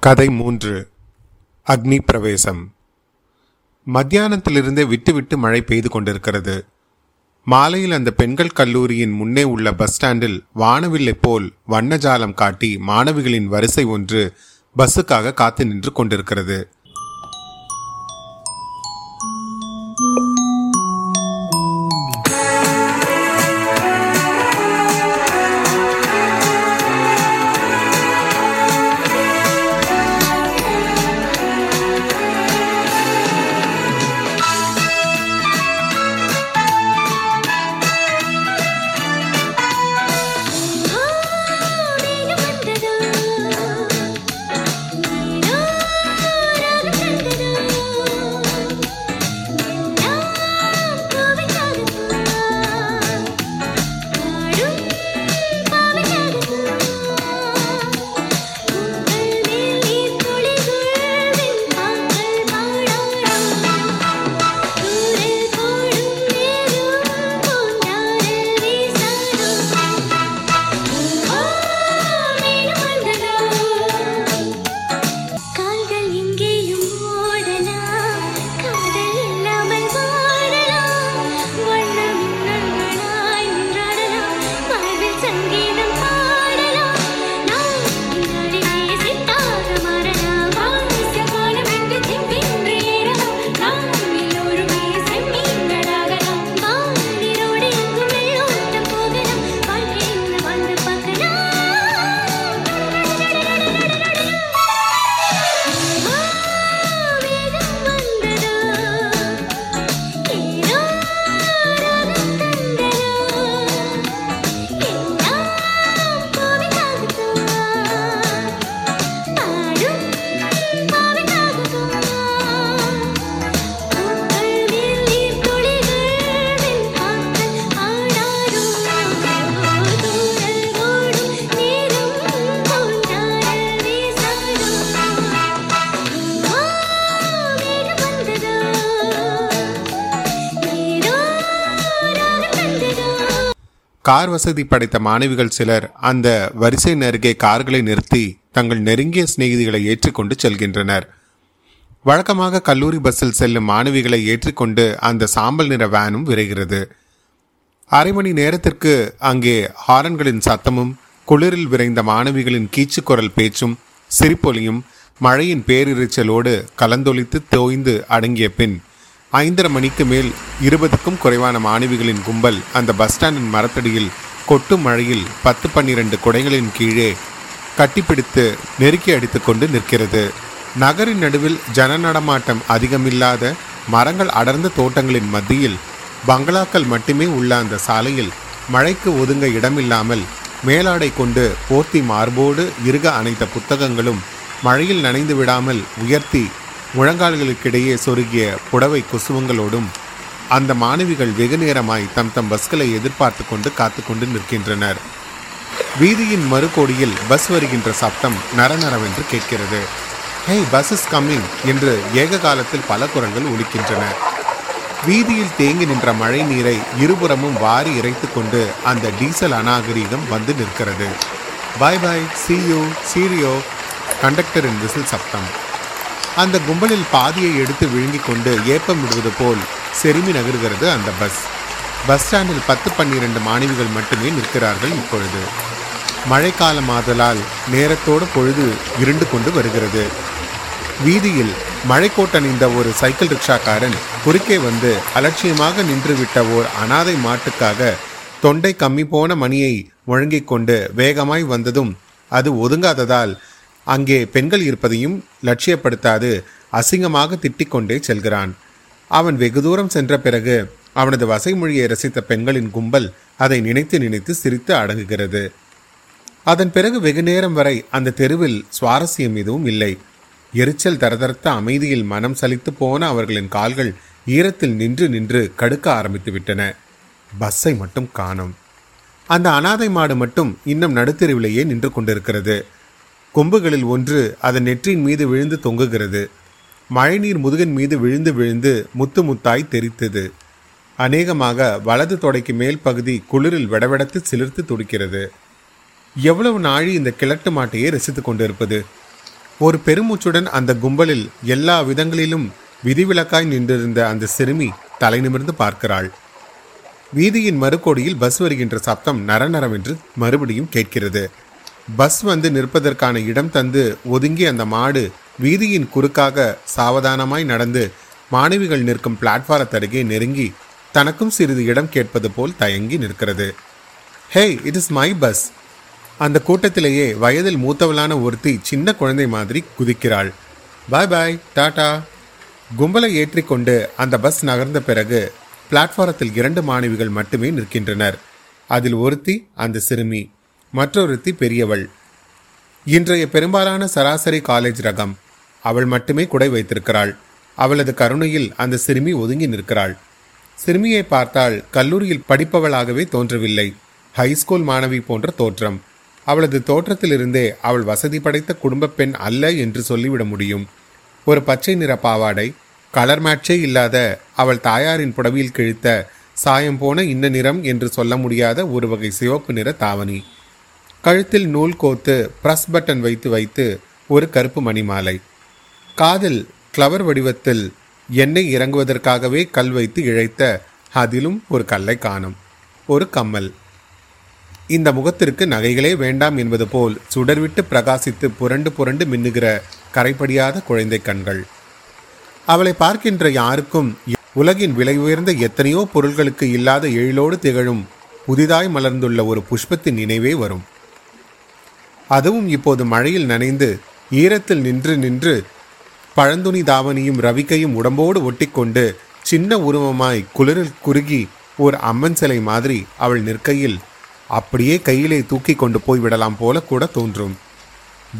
கதை மூன்று. அக்னி பிரவேசம். மத்தியானத்திலிருந்தே விட்டுவிட்டு மழை பெய்து கொண்டிருக்கிறது. மாலையில் அந்த பெண்கள் கல்லூரியின் முன்னே உள்ள பஸ் ஸ்டாண்டில் வானவில்லை போல் வண்ணஜாலம் காட்டி மாணவிகளின் வரிசை ஒன்று பஸ்ஸுக்காக காத்து நின்று கொண்டிருக்கிறது. கார் வசதி படைத்த மாணவிகள் சிலர் அந்த வரிசை நருகே கார்களை நிறுத்தி தங்கள் நெருங்கிய சிநேகிதிகளை ஏற்றிக்கொண்டு செல்கின்றனர். வழக்கமாக கல்லூரி பஸ்ஸில் செல்லும் மாணவிகளை ஏற்றிக்கொண்டு அந்த சாம்பல் நிற வேனும் விரைகிறது. அரை மணி நேரத்திற்கு அங்கே ஹாரன்களின் சத்தமும் குளிரில் விரைந்த மாணவிகளின் கீச்சுக்குரல் பேச்சும் சிரிப்பொலியும் மழையின் பேரிரைச்சலோடு கலந்தொலித்து தோய்ந்து அடங்கிய பின் ஐந்தரை மணிக்கு மேல் இருபதுக்கும் குறைவான மாணவிகளின் கும்பல் அந்த பஸ் ஸ்டாண்டின் மரத்தடியில் கொட்டும் மழையில் பத்து பன்னிரண்டு குடைகளின் கீழே கட்டிப்பிடித்து நெருக்கி அடித்துக்கொண்டு நிற்கிறது. நகரின் நடுவில் ஜன நடமாட்டம் அதிகமில்லாத மரங்கள் அடர்ந்த தோட்டங்களின் மத்தியில் பங்களாக்கள் மட்டுமே உள்ள அந்த சாலையில் மழைக்கு ஒதுங்க இடமில்லாமல் மேலாடை கொண்டு போர்த்தி மார்போடு இருக அனைத்த புத்தகங்களும் மழையில் நனைந்து விடாமல் உயர்த்தி முழங்கால்களுக்கிடையே சொருகிய புடவை கொசுவங்களோடும் அந்த மாணவிகள் வெகு நேரமாய் தம் தம் பஸ்களை எதிர்பார்த்து கொண்டு காத்து கொண்டு நிற்கின்றனர். வீதியின் மறுகோடியில் பஸ் வருகின்ற சப்தம் நரநரவென்று கேட்கிறது. ஹே பஸ் இஸ் கம்மிங் என்று ஏக காலத்தில் பல குரங்கள் ஒலிக்கின்றன. வீதியில் தேங்கி நின்ற மழை நீரை இருபுறமும் வாரி இறைத்து கொண்டு அந்த டீசல் அநாகரீகம் வந்து நிற்கிறது. Bye bye see you cheerio கண்டக்டரின் விசில் சப்தம். அந்த கும்பலில் பாதியை எடுத்து விழுங்கிக் கொண்டு ஏப்பம் விடுவது போல் செருமி நகர்கிறது அந்த பஸ். பஸ் ஸ்டாண்டில் பத்து பன்னிரண்டு மாணவிகள் மட்டுமே நிற்கிறார்கள் இப்பொழுது. மழைக்காலம் ஆதலால் நேரத்தோடு பொழுது இருண்டு கொண்டு வருகிறது. வீதியில் மழைக்கோட்டணிந்த ஒரு சைக்கிள் ரிக்ஷாக்காரன் குறுக்கே வந்து அலட்சியமாக நின்றுவிட்ட ஓர் அனாதை மாட்டுக்காக தொண்டை கம்மி போன மணியை முழங்கிக் கொண்டு வேகமாய் வந்ததும் அது ஒதுங்காததால் அங்கே பெண்கள் இருப்பதையும் லட்சியப்படுத்தாது. அசிங்கமாக திட்டிக்கொண்டே செல்கிறான். அவன் வெகு தூரம் சென்ற பிறகு அவனது வசைமொழியை ரசித்த பெண்களின் கும்பல் அதை நினைத்து நினைத்து சிரித்து அடங்குகிறது. அதன் பிறகு வெகு நேரம் வரை அந்த தெருவில் சுவாரஸ்யம் எதுவும் இல்லை. எரிச்சல் தரதரத்த அமைதியில் மனம் சலித்து போன அவர்களின் கால்கள் ஈரத்தில் நின்று நின்று கடுக்க ஆரம்பித்து விட்டன. பஸ்ஸை மட்டும் காணும். அந்த அனாதை மாடு மட்டும் இன்னும் நடுத்தெருவிலேயே நின்று கொண்டிருக்கிறது. கொம்புகளில் ஒன்று அதன் நெற்றின் மீது விழுந்து தொங்குகிறது. மழைநீர் முதுகின் மீது விழுந்து விழுந்து முத்து முத்தாய் தெரித்தது. அநேகமாக வலது தொடைக்கு மேல் பகுதி குளிரில் விடவிடத்து சிலிர்த்து துடிக்கிறது. எவ்வளவு நாழி இந்த கிழட்டு மாட்டையே ரசித்துக் கொண்டிருப்பது? ஒரு பெருமூச்சுடன் அந்த கும்பலில் எல்லா விதங்களிலும் விதிவிலக்காய் நின்றிருந்த அந்த சிறுமி தலை நிமிர்ந்து பார்க்கிறாள். வீதியின் மறுகோடியில் பஸ் வருகின்ற சப்தம் நரநரவென்று மறுபடியும் கேட்கிறது. பஸ் வந்து நிற்பதற்கான இடம் தந்து ஒதுங்கி அந்த மாடு வீதியின் குறுக்காக சாவதானமாய் நடந்து மாணவிகள் நிற்கும் பிளாட்பாரத்தருகே நெருங்கி தனக்கும் சிறிது இடம் கேட்பது போல் தயங்கி நிற்கிறது. Hey it is my bus அந்த கூட்டத்திலேயே வயதில் மூத்தவளான ஒருத்தி சின்ன குழந்தை மாதிரி குதிக்கிறாள். பாய் பாய் டாடா. கும்பலை ஏற்றிக்கொண்டு அந்த பஸ் நகர்ந்த பிறகு பிளாட்ஃபாரத்தில் இரண்டு மாணவிகள் மட்டுமே நிற்கின்றனர். அதில் ஒருத்தி அந்த சிறுமி. மற்றொருத்தி பெரியவள். இன்றைய பெரும்பாலான சராசரி காலேஜ் ரகம். அவள் மட்டுமே குடை வைத்திருக்கிறாள். அவளது கருணையில் அந்த சிறுமி ஒதுங்கி நிற்கிறாள். சிறுமியை பார்த்தால் கல்லூரியில் படிப்பவளாகவே தோன்றவில்லை. ஹைஸ்கூல் மாணவி போன்ற தோற்றம். அவளது தோற்றத்திலிருந்தே அவள் வசதி படைத்த குடும்ப பெண் அல்ல என்று சொல்லிவிட முடியும். ஒரு பச்சை நிற பாவாடை கலர் மேட்சே இல்லாத அவள் தாயாரின் புடவையில் கிழித்த சாயம் போன இன்ன நிறம் என்று சொல்ல முடியாத ஒரு வகை சிவப்பு நிற தாவணி. கழுத்தில் நூல் கோத்து பிரஸ் பட்டன் வைத்து வைத்து ஒரு கருப்பு மணிமாலை. காதில் கிளவர் வடிவத்தில் எண்ணெய் இறங்குவதற்காகவே கல் வைத்து இழைத்த அதிலும் ஒரு கல்லை காணும். ஒரு கம்மல். இந்த முகத்திற்கு நகைகளே வேண்டாம் என்பது போல் சுடர்விட்டு பிரகாசித்து புரண்டு புரண்டு மின்னுகிற கரைப்படியாத குழந்தை கண்கள். அவளை பார்க்கின்ற யாருக்கும் உலகின் விலை உயர்ந்த எத்தனையோ பொருள்களுக்கு இல்லாத எழிலோடு திகழும் புதிதாய் மலர்ந்துள்ள ஒரு புஷ்பத்தின் நினைவே வரும். அதுவும் இப்போது மழையில் நனைந்து ஈரத்தில் நின்று நின்று பழந்துணி தாவணியும் ரவிக்கையும் உடம்போடு ஒட்டிக்கொண்டு சின்ன உருவமாய் குளிரில் குறுகி ஒரு அம்மன் சிலை மாதிரி அவள் நிற்கையில் அப்படியே கையிலே தூக்கி கொண்டு போய் விடலாம் போல கூட தோன்றும்.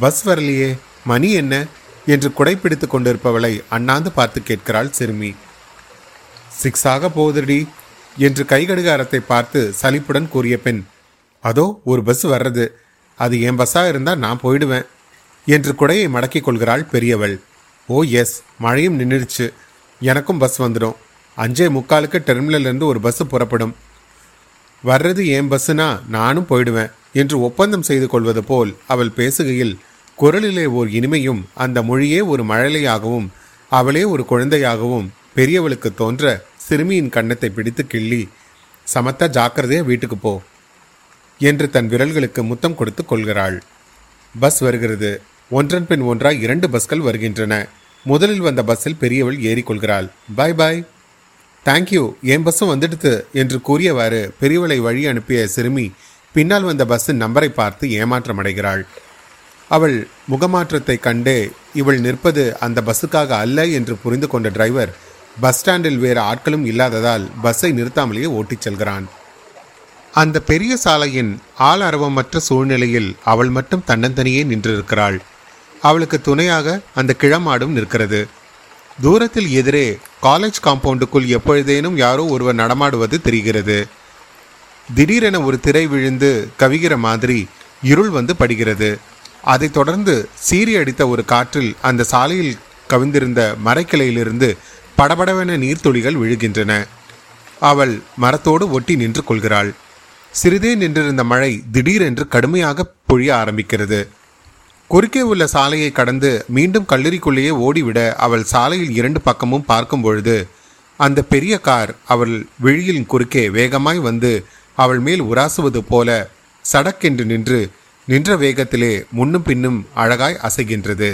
பஸ் வரலையே மணி என்ன? என்று குடைப்பிடித்து கொண்டிருப்பவளை அண்ணாந்து பார்த்து கேட்கிறாள் சிறுமி. சிக்ஸ் ஆக போகுதுடி என்று கைகடிகாரத்தை பார்த்து சலிப்புடன் கூறிய பெண். அதோ ஒரு பஸ் வர்றது. அது என் பஸ்ஸாக இருந்தால் நான் போயிடுவேன் என்று குடையை மடக்கிக் கொள்கிறாள் பெரியவள். ஓ எஸ் மழையும் நின்றுடுச்சு. எனக்கும் பஸ் வந்துடும். அஞ்சே முக்காலுக்கு டெர்மினல்லேருந்து ஒரு பஸ்ஸு புறப்படும். வர்றது ஏன் பஸ்ஸுனா நானும் போயிடுவேன் என்று ஒப்பந்தம் செய்து கொள்வது போல் அவள் பேசுகையில் குரலிலே ஓர் இனிமையும் அந்த மொழியே ஒரு மழலையாகவும் அவளே ஒரு குழந்தையாகவும் பெரியவளுக்கு தோன்ற சிறுமியின் கன்னத்தை பிடித்து கிள்ளி சமத்தா ஜாக்கிரதையாக வீட்டுக்கு போ. என்று தன் விரல்களுக்கு முத்தம் கொடுத்து கொள்கிறாள். பஸ் வருகிறது. ஒன்றன் பின் ஒன்றாய் இரண்டு பஸ்கள் வருகின்றன. முதலில் வந்த பஸ்ஸில் பெரியவள் ஏறிக்கொள்கிறாள். பாய் பாய் தேங்க்யூ என் பஸ்ஸும் வந்துடுத்து என்று கூறியவாறு பெரியவளை வழி அனுப்பிய சிறுமி பின்னால் வந்த பஸ்ஸின் நம்பரை பார்த்து ஏமாற்றமடைகிறாள். அவள் முகமாற்றத்தை கண்டே இவள் நிற்பது அந்த பஸ்ஸுக்காக அல்ல என்று புரிந்து கொண்ட டிரைவர் பஸ் ஸ்டாண்டில் வேறு ஆட்களும் இல்லாததால் பஸ்ஸை நிறுத்தாமலேயே ஓட்டிச் செல்கிறான். அந்த பெரிய சாலையின் ஆள் அரவமற்ற சூழ்நிலையில் அவள் மட்டும் தன்னந்தனியே நின்றிருக்கிறாள். அவளுக்கு துணையாக அந்த கிழமாடும் நிற்கிறது. தூரத்தில் எதிரே காலேஜ் காம்பவுண்டுக்குள் எப்பொழுதேனும் யாரோ ஒருவர் நடமாடுவது தெரிகிறது. திடீரென ஒரு திரை விழுந்து கவிகிற மாதிரி இருள் வந்து படுகிறது. அதைத் தொடர்ந்து சீறி அடித்த ஒரு காற்றில் அந்த சாலையில் கவிந்திருந்த மரக்கிளையிலிருந்து படபடவென நீர்த்துளிகள் விழுகின்றன. அவள் மரத்தோடு ஒட்டி நின்று கொள்கிறாள். சிறிதே நின்றிருந்த மழை திடீரென்று கடுமையாக பொழிய ஆரம்பிக்கிறது. குறுக்கே உள்ள சாலையை கடந்து மீண்டும் கல்லூரிக்குள்ளேயே ஓடிவிட அவள் சாலையில் இரண்டு பக்கமும் பார்க்கும் பொழுது அந்த பெரிய கார் அவள் விழியின் குறுக்கே வேகமாய் வந்து அவள் மேல் உராசுவது போல சடக்கென்று நின்று நின்ற வேகத்திலே முன்னும் பின்னும் அழகாய் அசைகின்றது.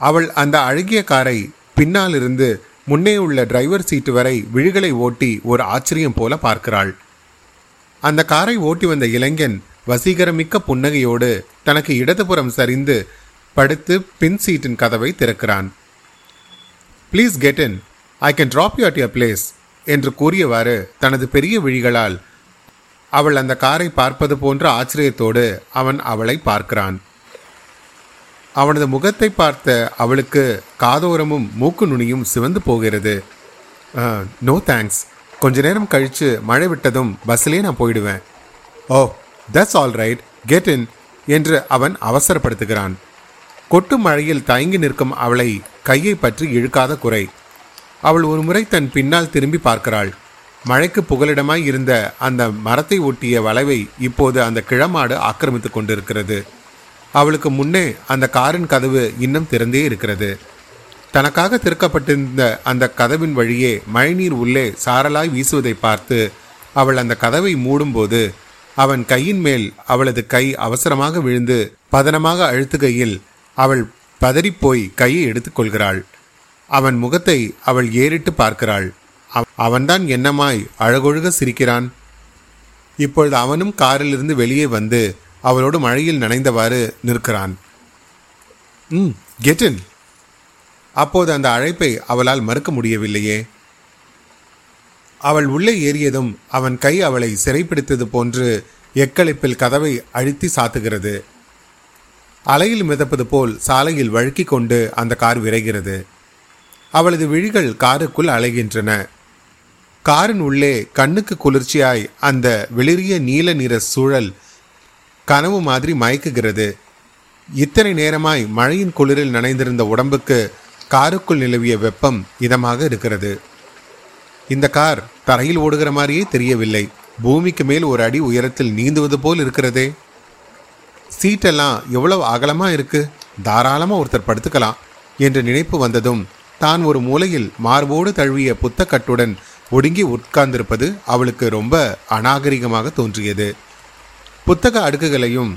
அவள் அந்த அழகிய காரை பின்னாலிருந்து முன்னே உள்ள டிரைவர் சீட்டு வரை விழிகளை ஓட்டி ஒரு ஆச்சரியம் போல பார்க்கிறாள். அந்த காரை ஓட்டி வந்த இளைஞன் வசீகரமிக்க புன்னகையோடு தனக்கு இடதுபுறம் சரிந்து படுத்து பின் சீட்டின் கதவை திறக்கிறான். Please get in I can drop you at your place என்று கூறியவாறு தனது பெரிய விழிகளால் அவள் அந்த காரை பார்ப்பது போன்ற ஆச்சரியத்தோடு அவன் அவளை பார்க்கிறான். அவனது முகத்தை பார்த்த அவளுக்கு காதோரமும் மூக்கு நுனியும் சிவந்து போகிறது. Uh, நோ தேங்க்ஸ் கொஞ்ச நேரம் கழித்து மழை விட்டதும் பஸ்லேயே நான் போயிடுவேன். ஓ that's all right get in என்று அவன் அவசரப்படுத்துகிறான். கொட்டு மழையில் தயங்கி நிற்கும் அவளை கையை பற்றி இழுக்காத குறை. அவள் ஒரு முறை தன் பின்னால் திரும்பி பார்க்கிறாள். மழைக்கு புகலிடமாய் இருந்த அந்த மரத்தை ஒட்டிய வளைவை இப்போது அந்த கிழமாடு ஆக்கிரமித்துக் கொண்டிருக்கிறது. அவளுக்கு முன்னே அந்த காரின் கதவு இன்னும் திறந்தே இருக்கிறது. தனக்காக திறக்கப்பட்டிருந்த அந்த கதவின் வழியே மழைநீர் உள்ளே சாரலாய் வீசுவதை பார்த்து அவள் அந்த கதவை மூடும்போது அவன் கையின் மேல் அவளது கை அவசரமாக விழுந்து பதனமாக அழுத்துகையில் அவள் பதறிப்போய் கையை எடுத்துக்கொள்கிறாள் அவன் முகத்தை அவள் ஏறிட்டு பார்க்கிறாள். அவ- அவன்தான் என்னமாய் அழகொழுக சிரிக்கிறான். இப்பொழுது அவனும் காரிலிருந்து வெளியே வந்து அவளோடு மழையில் நனைந்தவாறு நிற்கிறான். ம் கெட்டின் இன் அப்போது அந்த அழைப்பை அவளால் மறுக்க முடியவில்லையே. அவள் உள்ளே ஏறியதும் அவன் கை அவளை சிறைப்பிடித்தது போன்று எக்களிப்பில் கதவை அழுத்தி சாத்துகிறது. அலையில் மிதப்பது போல் சாலையில் வழுக்கிக் கொண்டு அந்த கார் விரைகிறது. அவளது விழிகள் காருக்குள் அலைகின்றன. காரின் உள்ளே கண்ணுக்கு குளிர்ச்சியாய் அந்த வெளிரிய நீல நிற சூழல் கனவு மாதிரி மயக்குகிறது. இத்தனை நேரமாய் மழையின் குளிரில் நனைந்திருந்த உடம்புக்கு காருக்குள் நிலவிய வெப்பம் இதமாக இருக்கிறது. இந்த கார் தரையில் ஓடுகிற மாதிரியே தெரியவில்லை. பூமிக்கு மேல் ஒரு அடி உயரத்தில் நீந்துவது போல் இருக்கிறதே. சீட்டெல்லாம் எவ்வளவு அகலமாக இருக்கு? தாராளமாக ஒருத்தர் படுத்துக்கலாம் என்ற நினைப்பு வந்ததும் தான் ஒரு மூலையில் மார்போடு தழுவிய புத்தக்கட்டுடன் ஒடுங்கி உட்கார்ந்திருப்பது அவளுக்கு ரொம்ப அநாகரிகமாக தோன்றியது. புத்தக அடுக்குகளையும்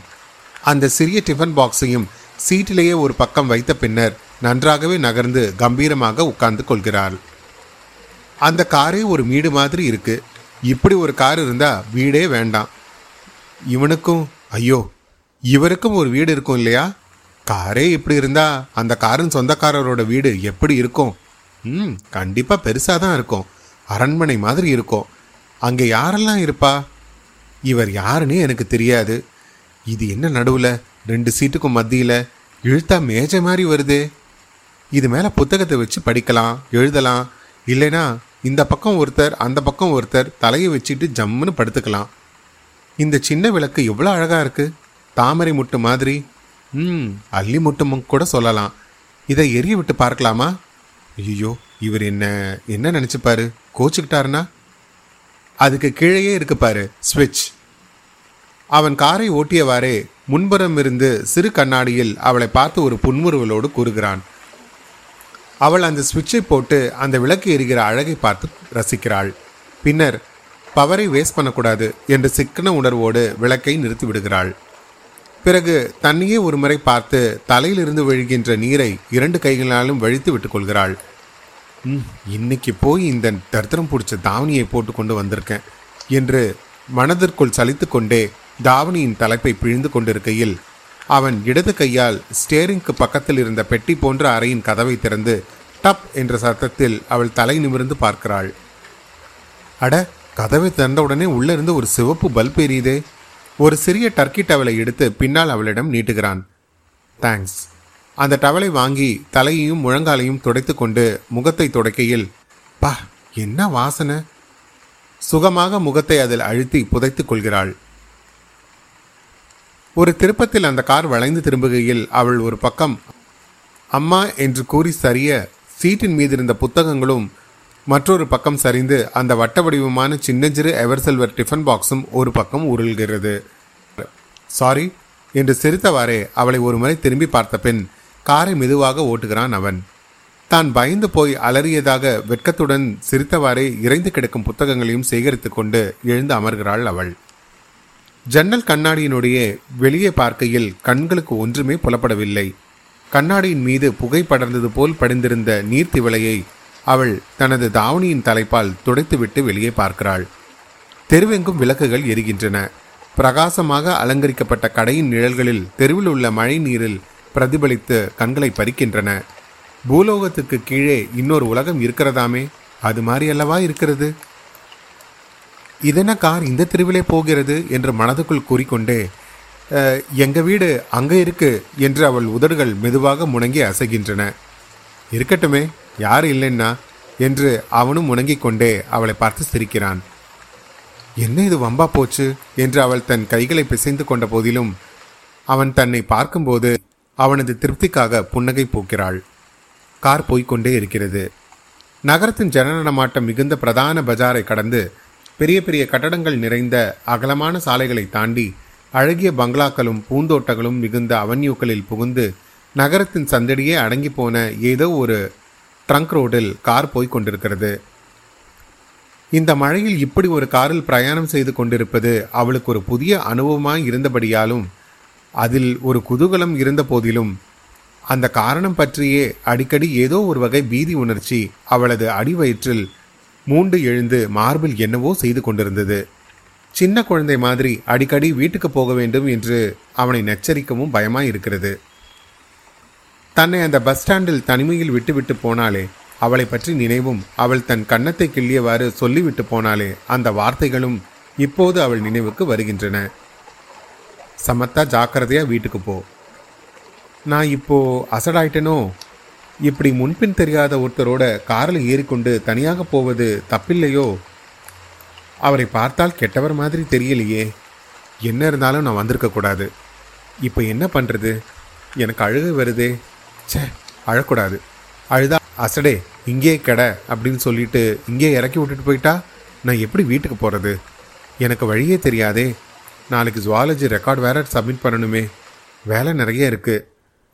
அந்த சிறிய டிஃபன் பாக்ஸையும் சீட்டிலேயே ஒரு பக்கம் வைத்த பின்னர் நன்றாகவே நகர்ந்து கம்பீரமாக உட்கார்ந்து கொள்கிறாள். அந்த காரே ஒரு வீடு மாதிரி இருக்கு. இப்படி ஒரு கார் இருந்தால் வீடே வேண்டாம். இவனுக்கும் ஐயோ இவருக்கும் ஒரு வீடு இருக்கும் இல்லையா? காரே இப்படி இருந்தால் அந்த காரின் சொந்தக்காரரோட வீடு எப்படி இருக்கும்? ம் கண்டிப்பாக பெருசாக தான் இருக்கும். அரண்மனை மாதிரி இருக்கும். அங்கே யாரெல்லாம் இருப்பா? இவர் யாருன்னு எனக்கு தெரியாது. இது என்ன நடுவில்? ரெண்டு சீட்டுக்கும் மத்தியில் இழுத்தா மேஜை மாதிரி வருதே. இது மேலே புத்தகத்தை வச்சு படிக்கலாம் எழுதலாம். இல்லைனா இந்த பக்கம் ஒருத்தர் அந்த பக்கம் ஒருத்தர் தலையை வச்சுட்டு ஜம்முன்னு படுத்துக்கலாம். இந்த சின்ன விளக்கு எவ்வளோ அழகாக இருக்குது தாமரை முட்டு மாதிரி. ம் அள்ளி முட்டும் கூட சொல்லலாம். இதை எரிய விட்டு பார்க்கலாமா? ஐயோ இவர் என்ன என்ன நினச்சிப்பாரு? கோச்சுக்கிட்டாருன்னா? அதுக்கு கீழேயே இருக்கு பாரு ஸ்விட்ச் அவன் காரை ஓட்டியவாறே முன்புறம் இருந்து சிறு கண்ணாடியில் அவளை பார்த்து ஒரு புன்முறுவலோடு கூறுகிறான். அவள் அந்த சுவிட்சை போட்டு அந்த விளக்கு எரிகிற அழகை பார்த்து ரசிக்கிறாள். பின்னர் பவரை வேஸ்ட் பண்ணக்கூடாது என்று சிக்கன உணர்வோடு விளக்கை நிறுத்தி விடுகிறாள். பிறகு தன்னையே ஒரு முறை பார்த்து தலையிலிருந்து விழுகின்ற நீரை இரண்டு கைகளாலும் வழித்து விட்டுக் கொள்கிறாள். "ம், இன்னைக்கு போய் இந்த தரித்திரம் பிடிச்ச தாவணியை போட்டு கொண்டு வந்திருக்கேன் என்று மனதிற்குள் சலித்து கொண்டே தாவணியின் தலைப்பை பிழிந்து கொண்டிருக்கையில் அவன் இடது கையால் ஸ்டேரிங்க்கு பக்கத்தில் இருந்த பெட்டி போன்ற அறையின் கதவை திறந்து டப் என்ற சத்தத்தில் அவள் தலை நிமிர்ந்து பார்க்கிறாள். அட கதவை திறந்தவுடனே உள்ளிருந்து ஒரு சிவப்பு பல்ப் எரியுதே. ஒரு சிறிய டர்க்கி டவலை எடுத்து பின்னால் அவளிடம் நீட்டுகிறான். தேங்க்ஸ் அந்த டவலை வாங்கி தலையையும் முழங்காலையும் துடைத்து கொண்டு முகத்தை துடைக்கையில் பா என்ன வாசனை? சுகமாக முகத்தை அதில் அழுத்தி புதைத்துக் கொள்கிறாள். ஒரு திருப்பத்தில் அந்த கார் வளைந்து திரும்புகையில் அவள் ஒரு பக்கம் அம்மா என்று கூறி சரிய சீட்டின் மீது இருந்த புத்தகங்களும் மற்றொரு பக்கம் சரிந்து அந்த வட்ட வடிவமான சின்னஞ்சிறு எவர்செல்வர் டிஃபன் பாக்ஸும் ஒரு பக்கம் உருள்கிறது. சாரி என்று சிரித்தவாறே அவளை ஒரு முறை திரும்பி பார்த்த பின் காரை மெதுவாக ஓட்டுகிறான் அவன். தான் பயந்து போய் அலறியதாக வெட்கத்துடன் சிரித்தவாறே இறைந்து கிடக்கும் புத்தகங்களையும் சேகரித்துக்கொண்டு எழுந்து அமர்கிறாள் அவள். ஜன்னல் கண்ணாடியினுடைய வெளியே பார்க்கையில் கண்களுக்கு ஒன்றுமே புலப்படவில்லை. கண்ணாடியின் மீது புகை படர்ந்தது போல் படிந்திருந்த நீர்த்திவளையை அவள் தனது தாவணியின் தலைப்பால் துடைத்துவிட்டு வெளியே பார்க்கிறாள். தெருவெங்கும் விளக்குகள் எரிகின்றன. பிரகாசமாக அலங்கரிக்கப்பட்ட கடையின் நிழல்களில் தெருவில் உள்ள மழை நீரில் பிரதிபலித்து கண்களை பறிக்கின்றன. பூலோகத்துக்கு கீழே இன்னொரு உலகம் இருக்கிறதாமே? அது மாதிரி அல்லவா இருக்கிறது? இதென்ன கார் இந்த தெருவிலே போகிறது என்று மனதுக்குள் கூறிக்கொண்டே எங்கள் வீடு அங்கே இருக்கு என்று அவள் உதடுகள் மெதுவாக முணங்கி அசைகின்றன. இருக்கட்டுமே யார் இல்லைன்னா என்று அவனும் முணங்கிக் கொண்டே அவளை பார்த்து சிரிக்கிறான். என்ன இது வம்பா போச்சு? என்று அவள் தன் கைகளை பிசைந்து கொண்ட போதிலும் அவன் தன்னை பார்க்கும்போது அவனது திருப்திக்காக புன்னகை பூக்கிறாள். கார் போய்க்கொண்டே இருக்கிறது. நகரத்தின் ஜனநடமாட்டம் மிகுந்த பிரதான பஜாரை கடந்து பெரிய பெரிய கட்டடங்கள் நிறைந்த அகலமான சாலைகளை தாண்டி அழகிய பங்களாக்களும் பூந்தோட்டங்களும் மிகுந்த அவன்யூக்களில் புகுந்து நகரத்தின் சந்தடியே அடங்கி போன ஏதோ ஒரு ட்ரங்க் ரோடில் கார் போய் கொண்டிருக்கிறது. இந்த மழையில் இப்படி ஒரு காரில் பிரயாணம் செய்து கொண்டிருப்பது அவளுக்கு ஒரு புதிய அனுபவமாய் இருந்தபடியாலும் அதில் ஒரு குதூகலம் இருந்த போதிலும் அந்த காரணம் பற்றியே அடிக்கடி ஏதோ ஒரு வகை பீதி உணர்ச்சி அவளது அடிவயிற்றில் மூண்டு எழுந்து மார்பில் என்னவோ செய்து கொண்டிருந்தது. சின்ன குழந்தை மாதிரி அடிக்கடி வீட்டுக்கு போக வேண்டும் என்று அவனை நச்சரிக்கவும் பயமாய் இருக்கிறது. தன்னை அந்த பஸ் ஸ்டாண்டில் தனிமையில் விட்டுவிட்டு போனாலே அவளை பற்றி நினைவும் அவள் தன் கன்னத்தை கிள்ளியவாறு சொல்லிவிட்டு போனாலே அந்த வார்த்தைகளும் இப்போது அவள் நினைவுக்கு வருகின்றன. சமத்தா ஜாக்கிரதையா வீட்டுக்கு போ. நான் இப்போ அசடாயிட்டேனோ? இப்படி முன்பின் தெரியாத ஒருத்தரோட காரில் ஏறிக்கொண்டு தனியாக போவது தப்பில்லையோ? அவரை பார்த்தால் கெட்டவர் மாதிரி தெரியலையே. என்ன இருந்தாலும் நான் வந்திருக்க கூடாது. இப்போ என்ன பண்ணுறது எனக்கு அழுக வருதே. ச்சே அழக்கூடாது. அழுதா அசடே இங்கே கெட அப்படின்னு சொல்லிட்டு இங்கே இறக்கி விட்டுட்டு போயிட்டா? நான் எப்படி வீட்டுக்கு போகிறது எனக்கு வழியே தெரியாதே. நாளைக்கு ஜுவாலஜி ரெக்கார்ட் வேற சப்மிட் பண்ணணுமே. வேலை நிறைய இருக்குது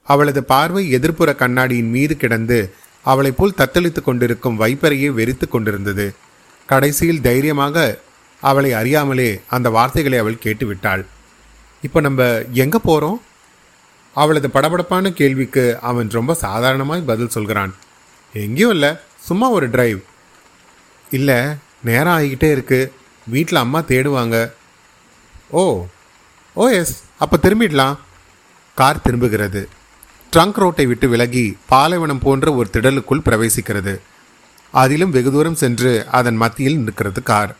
அவளது பார்வை எதிர்ப்புற கண்ணாடியின் மீது கிடந்து அவளைப் போல் தத்தளித்துக் கொண்டிருக்கும் வைப்பரையே வெறித்து கொண்டிருந்தது. கடைசியில் தைரியமாக அவளை அறியாமலே அந்த வார்த்தைகளை அவள் கேட்டுவிட்டாள். இப்போ நம்ம எங்க போறோம்? அவளது படபடப்பான கேள்விக்கு அவன் ரொம்ப சாதாரணமாய் பதில் சொல்கிறான். எங்கேயும் இல்லை சும்மா ஒரு டிரைவ் இல்லை நேரம் ஆகிக்கிட்டே இருக்கு. வீட்டில் அம்மா தேடுவாங்க. Oh oh yes. அப்போ திரும்பிடலாம். கார் திரும்புகிறது. ட்ரங்க் ரோட்டை விட்டு விலகி பாலைவனம் போன்ற ஒரு திடலுக்குள் பிரவேசிக்கிறது. அதிலும் வெகு தூரம் சென்று அதன் மத்தியில் நிற்கிறது கார்.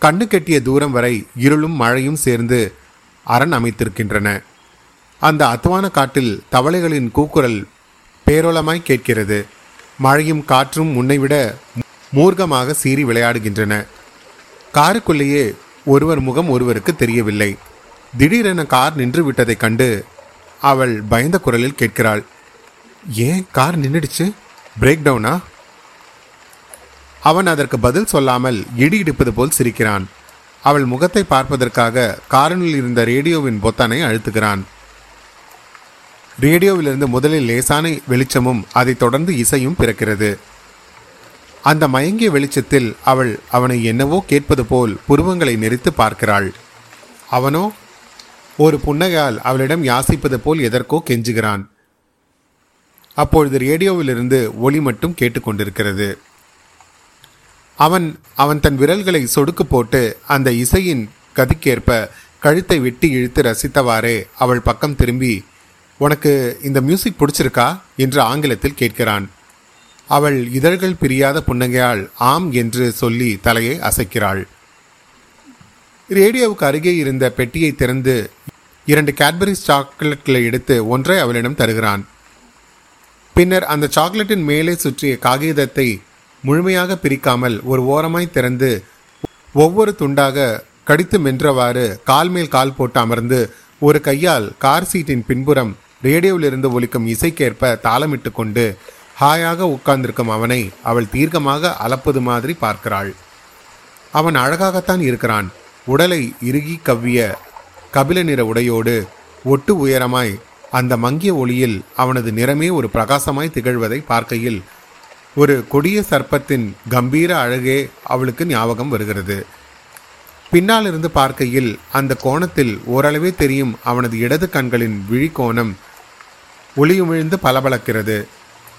கண்ணு கெட்டிய தூரம் வரை இருளும் மழையும் சேர்ந்து அரண் அமைத்திருக்கின்றன. அந்த அத்துவான காட்டில் தவளைகளின் கூக்குரல் பேரோலமாய் கேட்கிறது. மழையும் காற்றும் முன்னைவிட மூர்க்கமாக சீறி விளையாடுகின்றன. காருக்குள்ளேயே ஒருவர் முகம் ஒருவருக்கு தெரியவில்லை. திடீரென கார் நின்று விட்டதைக் கண்டு அவள் பயந்த குரலில் கேட்கிறாள் ஏன் கார் நின்றுடுச்சு பிரேக் டவுனா அவன் அதற்கு பதில் சொல்லாமல் இடி இடிப்பது போல் சிரிக்கிறான். அவள் முகத்தை பார்ப்பதற்காக காரினுள் இருந்த ரேடியோவின் பொத்தானை அழுத்துகிறான். ரேடியோவிலிருந்து முதலில் லேசான வெளிச்சமும் அதைத் தொடர்ந்து இசையும் பிறக்கிறது. அந்த மயங்கிய வெளிச்சத்தில் அவள் அவனை என்னவோ கேட்பது போல் புருவங்களை நெறித்து பார்க்கிறாள். அவனோ ஒரு புன்னகையால் அவளிடம் யாசிப்பது போல் எதற்கோ கெஞ்சுகிறான். அப்பொழுது ரேடியோவிலிருந்து ஒளி மட்டும் கேட்டுக்கொண்டிருக்கிறது. அவன் அவன் தன் விரல்களை சொடுக்கு போட்டு அந்த இசையின் கதிக்கேற்ப கழுத்தை வெட்டி இழுத்து ரசித்தவாறே அவள் பக்கம் திரும்பி உனக்கு இந்த மியூசிக் பிடிச்சிருக்கா? என்று ஆங்கிலத்தில் கேட்கிறான். அவள் இதழ்கள் பிரியாத புன்னகையால் ஆம் என்று சொல்லி தலையை அசைக்கிறாள். ரேடியோவுக்கு அருகே இருந்த பெட்டியை திறந்து இரண்டு கேட்பரிஸ் சாக்லேட்களை எடுத்து ஒன்றை அவளிடம் தருகிறான். பின்னர் அந்த சாக்லேட்டின் மேலே சுற்றிய காகிதத்தை முழுமையாக பிரிக்காமல் ஒரு ஓரமாய் திறந்து ஒவ்வொரு துண்டாக கடித்து மென்றவாறு கால் மேல் கால் போட்டு அமர்ந்து ஒரு கையால் கார் சீட்டின் பின்புறம் ரேடியோவிலிருந்து ஒலிக்கும் இசைக்கேற்ப தாளமிட்டு கொண்டு ஹாயாக உட்கார்ந்திருக்கும் அவனை அவள் தீர்க்கமாக அளப்பது மாதிரி பார்க்கிறாள். அவன் அழகாகத்தான் இருக்கிறான். உடலை இறுகி கவ்விய கபில நிற உடையோடு ஒட்டு உயரமாய் அந்த மங்கிய ஒளியில் அவனது நிறமே ஒரு பிரகாசமாய் திகழ்வதை பார்க்கையில் ஒரு கொடிய சர்ப்பத்தின் கம்பீர அழகே அவளுக்கு ஞாபகம் வருகிறது. பின்னால் இருந்து பார்க்கையில் அந்த கோணத்தில் ஓரளவே தெரியும் அவனது இடது கண்களின் விழிக்கோணம் ஒளியுமிழ்ந்து பளபளக்கிறது.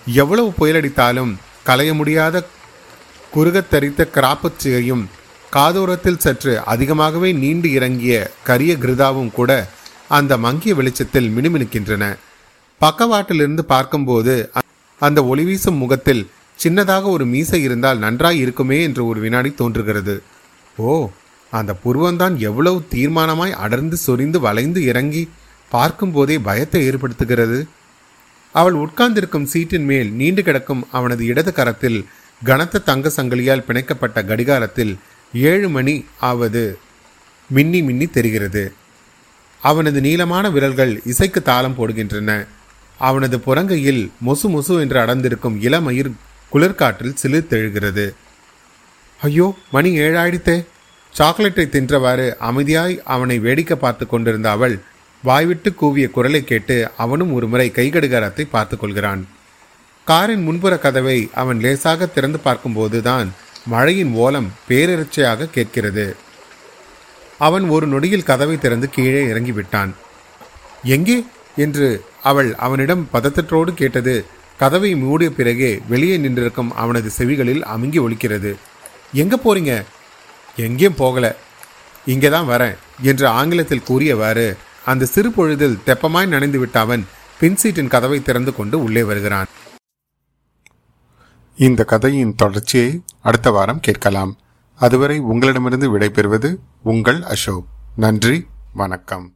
எவ்வளவு புயலடித்தாலும் களைய முடியாத குறுகத் தரித்த கிராப்புச்சிகையும் காதோரத்தில் சற்று அதிகமாகவே நீண்டு இறங்கிய கரிய கிருதாவும் கூட அந்த மங்கிய வெளிச்சத்தில் மினுமினுக்கின்றன. பக்கவாட்டிலிருந்து பார்க்கும்போது அந்த ஒளி வீசும் முகத்தில் சின்னதாக ஒரு மீசை இருந்தால் நன்றாய் இருக்குமே என்று ஒரு வினாடி தோன்றுகிறது. ஓ அந்த புருவம்தான் எவ்வளவு தீர்மானமாய் அடர்ந்து சொரிந்து வளைந்து இறங்கி பார்க்கும்போதே பயத்தை ஏற்படுத்துகிறது. அவள் உட்கார்ந்திருக்கும் சீட்டின் மேல் நீண்டு கிடக்கும் அவனது இடது கரத்தில் கனத்த தங்க சங்கிலியால் பிணைக்கப்பட்ட கடிகாரத்தில் ஏழு மணி ஆவது. மின்னி மின்னி தெரிகிறது. அவனது நீளமான விரல்கள் இசைக்கு தாளம் போடுகின்றன. அவனது புறங்கையில் மொசு மொசு என்று அடர்ந்திருக்கும் இளமயிர் குளிர்காற்றில் சிலிர்த்தெழுகிறது ஐயோ மணி ஏழாயிடுத்தே சாக்லேட்டை தின்றவாறு அமைதியாய் அவனை வேடிக்கை பார்த்து கொண்டிருந்த அவள் வாய்விட்டு கூவிய குரலை கேட்டு அவனும் ஒருமுறை கைகடுகாரத்தை பார்த்து கொள்கிறான். காரின் முன்புற கதவை அவன் லேசாக திறந்து பார்க்கும்போதுதான் மழையின் ஓலம் பேரிரட்சியாக கேட்கிறது. அவன் ஒரு நொடியில் கதவை திறந்து கீழே இறங்கிவிட்டான். எங்கே? என்று அவள் அவனிடம் பதத்தற்றோடு கேட்டது. கதவை மூடிய பிறகே வெளியே நின்றிருக்கும் அவனது செவிகளில் அமுங்கி ஒலிக்கிறது. எங்கே போறீங்க? எங்கேயும் போகல. இங்கே தான் வரேன் என்று ஆங்கிலத்தில் கூறியவாறு அந்த சிறு பொழுதில் தெப்பமாய் நனைந்து விட்ட அவன் பின் சீட்டின் கதவை திறந்து கொண்டு உள்ளே வருகிறான். இந்த கதையின் தொடர்ச்சியை அடுத்த வாரம் கேட்கலாம். அதுவரை உங்களிடமிருந்து விடைபெறுவது உங்கள் அசோக். நன்றி வணக்கம்.